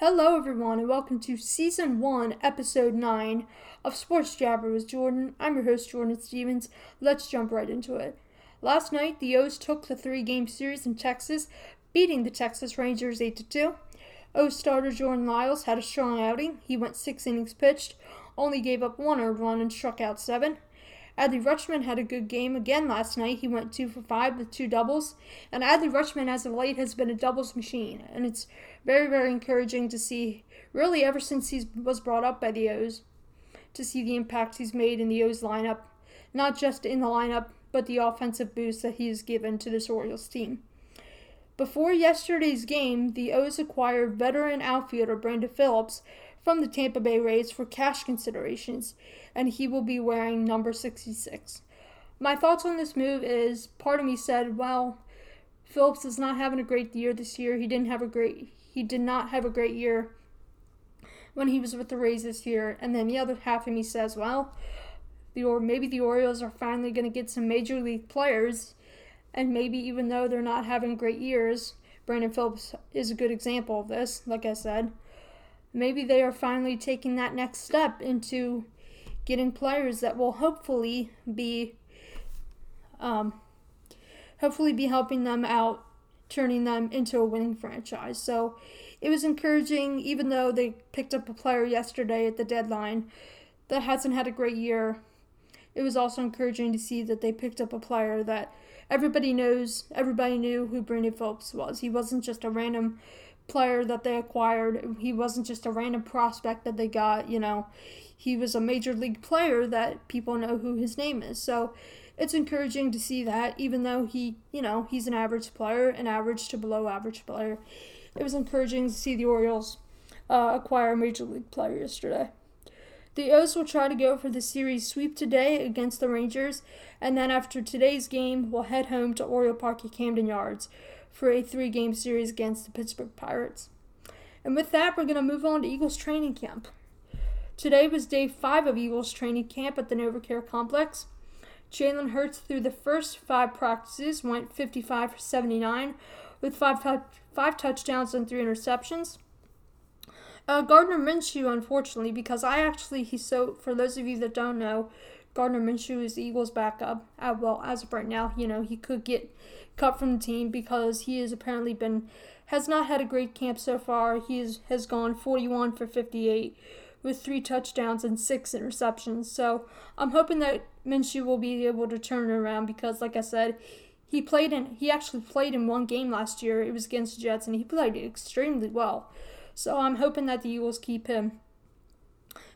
Hello, everyone, and welcome to Season 1, Episode 9 of Sports Jabber with Jordyn. I'm your host, Jordyn Stevens. Let's jump right into it. Last night, the O's took the three game series in Texas, beating the Texas Rangers 8 2. O's starter Jordan Lyles had a strong outing. He went six innings pitched, only gave up one earned run, and struck out seven. Adley Rutschman had a good game again last night. He went two for five with two doubles. And Adley Rutschman, as of late, has been a doubles machine. And it's very, very encouraging to see, really, ever since he was brought up by the O's, to see the impact he's made in the O's lineup. Not just in the lineup, but the offensive boost that he has given to this Orioles team. Before yesterday's game, the O's acquired veteran outfielder Brandon Phillips from the Tampa Bay Rays for cash considerations, and he will be wearing number 66. My thoughts on this move is part of me said, well, Phillips is not having a great year this year. He didn't have a great he did not have a great year when he was with the Rays this year. And then the other half of me says, well, the or maybe the Orioles are finally going to get some major league players, and maybe even though they're not having great years, Brandon Phillips is a good example of this. Like I said, maybe they are finally taking that next step into getting players that will hopefully be um, hopefully be helping them out turning them into a winning franchise. So it was encouraging even though they picked up a player yesterday at the deadline that hasn't had a great year it was also encouraging to see that they picked up a player that everybody knows everybody knew who Brandon Phillips was. He wasn't just a random player that they acquired. He wasn't just a random prospect that they got, you know. He was a major league player that people know who his name is. So it's encouraging to see that, even though he, you know, he's an average player, an average to below average player. It was encouraging to see the Orioles uh, acquire a major league player yesterday. The O's will try to go for the series sweep today against the Rangers, and then after today's game, will head home to Oriole Park at Camden Yards for a three game series against the Pittsburgh Pirates. And with that, we're going to move on to Eagles training camp. Today was day five of Eagles training camp at the NovaCare Complex. Jalen Hurts, through the first five practices, went 55 for 79 with five five touchdowns and three interceptions. Uh, Gardner Minshew, unfortunately, because I actually, he's so, for those of you that don't know, Gardner Minshew is the Eagles' backup. Uh, well, as of right now, you know, he could get cut from the team because he has apparently been has not had a great camp so far. He is, has gone 41 for 58 with three touchdowns and six interceptions. So I'm hoping that Minshew will be able to turn it around because, like I said, he played in he actually played in one game last year. It was against the Jets, and he played extremely well. So I'm hoping that the Eagles keep him,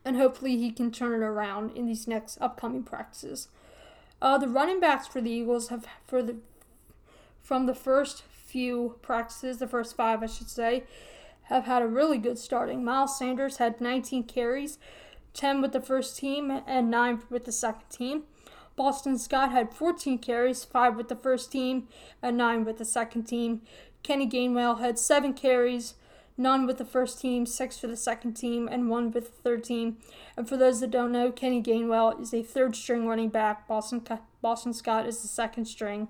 and hopefully he can turn it around in these next upcoming practices. Uh, the running backs for the Eagles have for the from the first few practices, the first five, I should say, have had a really good starting. Miles Sanders had 19 carries, 10 with the first team, and 9 with the second team. Boston Scott had 14 carries, 5 with the first team, and 9 with the second team. Kenny Gainwell had 7 carries, none with the first team, 6 for the second team, and 1 with the third team. And for those that don't know, Kenny Gainwell is a third string running back. Boston, Boston Scott is the second string.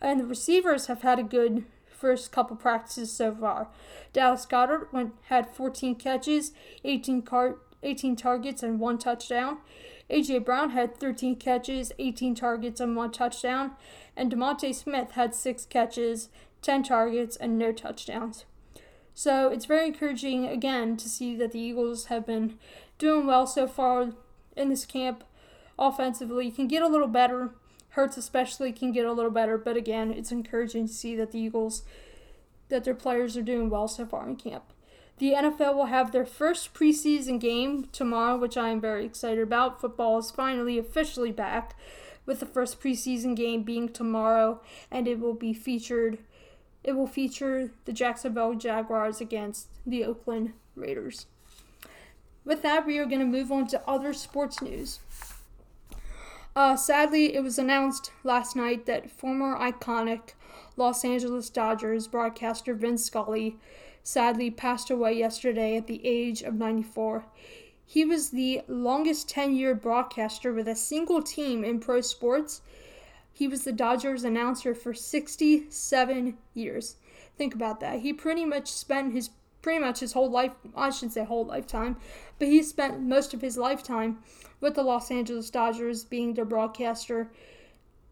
And the receivers have had a good first couple practices so far. Dallas Goedert went had 14 catches, 18 car, 18 targets and one touchdown. AJ Brown had 13 catches, 18 targets and one touchdown, and DeVonta Smith had 6 catches, 10 targets and no touchdowns. So it's very encouraging again to see that the Eagles have been doing well so far in this camp offensively. Can get a little better Hurts especially can get a little better, but again, it's encouraging to see that the Eagles that their players are doing well so far in camp. The NFL will have their first preseason game tomorrow, which I am very excited about. Football is finally officially back, with the first preseason game being tomorrow, and it will be featured. It will feature the Jacksonville Jaguars against the Oakland Raiders. With that, we are going to move on to other sports news. Uh, sadly, it was announced last night that former iconic Los Angeles Dodgers broadcaster Vin Scully sadly passed away yesterday at the age of 94. He was the longest tenured broadcaster with a single team in pro sports. He was the Dodgers announcer for 67 years. Think about that. He pretty much spent his pretty much his whole life. I shouldn't say whole lifetime, but he spent most of his lifetime with the Los Angeles Dodgers, being their broadcaster.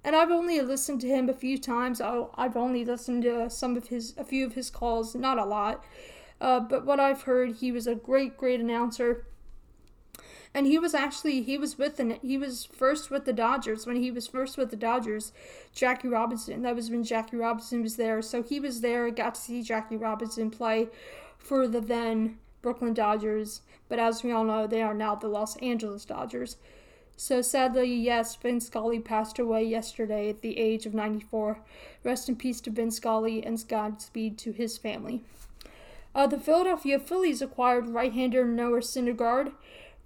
And I've only listened to him a few times. I've only listened to some of his, a few of his calls, not a lot. Uh, but what I've heard, he was a great, great announcer. And he was actually he was with the he was first with the Dodgers when he was first with the Dodgers, Jackie Robinson. That was when Jackie Robinson was there. So he was there. Got to see Jackie Robinson play for the then Brooklyn Dodgers. But as we all know, they are now the Los Angeles Dodgers. So sadly, yes, Vin Scully passed away yesterday at the age of 94. Rest in peace to Vin Scully and Godspeed to his family. Uh, the Philadelphia Phillies acquired right-hander Noah Syndergaard,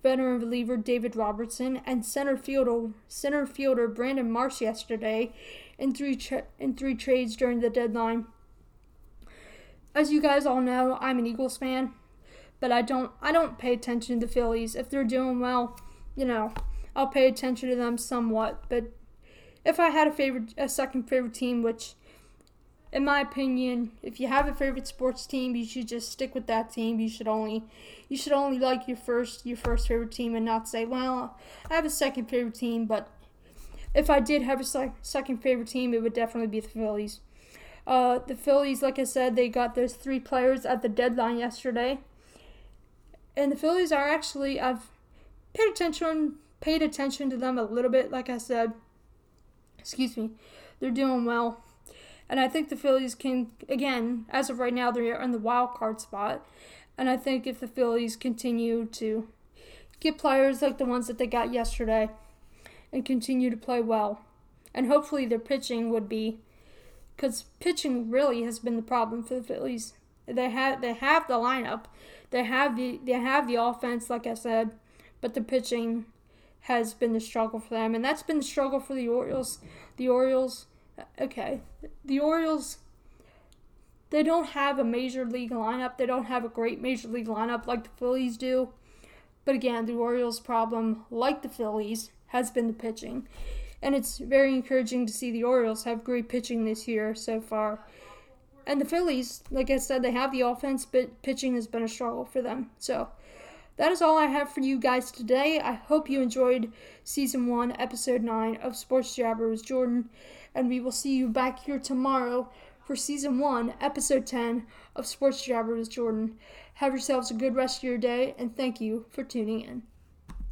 veteran reliever David Robertson, and center fielder center fielder Brandon Marsh yesterday in three tra- in three trades during the deadline. As you guys all know, I'm an Eagles fan, but I don't I don't pay attention to the Phillies. If they're doing well, you know, I'll pay attention to them somewhat. But if I had a favorite a second favorite team, which in my opinion, if you have a favorite sports team, you should just stick with that team. You should only you should only like your first your first favorite team and not say, "Well, I have a second favorite team." But if I did have a sec- second favorite team, it would definitely be the Phillies. Uh, the Phillies, like I said, they got those three players at the deadline yesterday, and the Phillies are actually I've paid attention paid attention to them a little bit. Like I said, excuse me, they're doing well. And I think the Phillies can, again, as of right now, they're in the wild card spot. And I think if the Phillies continue to get players like the ones that they got yesterday and continue to play well, and hopefully their pitching would be, because pitching really has been the problem for the Phillies. They have they have the lineup, they have the they have the offense, like I said, but the pitching has been the struggle for them, and that's been the struggle for the Orioles. The Orioles okay, the Orioles they don't have a major league lineup. They don't have a great major league lineup like the Phillies do. But again, the Orioles' problem, like the Phillies, has been the pitching. And it's very encouraging to see the Orioles have great pitching this year so far. And the Phillies, like I said, they have the offense, but pitching has been a struggle for them. So that is all I have for you guys today. I hope you enjoyed season one, episode nine of Sports Jabber with Jordyn and we will see you back here tomorrow for season one, episode 10 of Sports Jabber with Jordyn. Have yourselves a good rest of your day, and thank you for tuning in.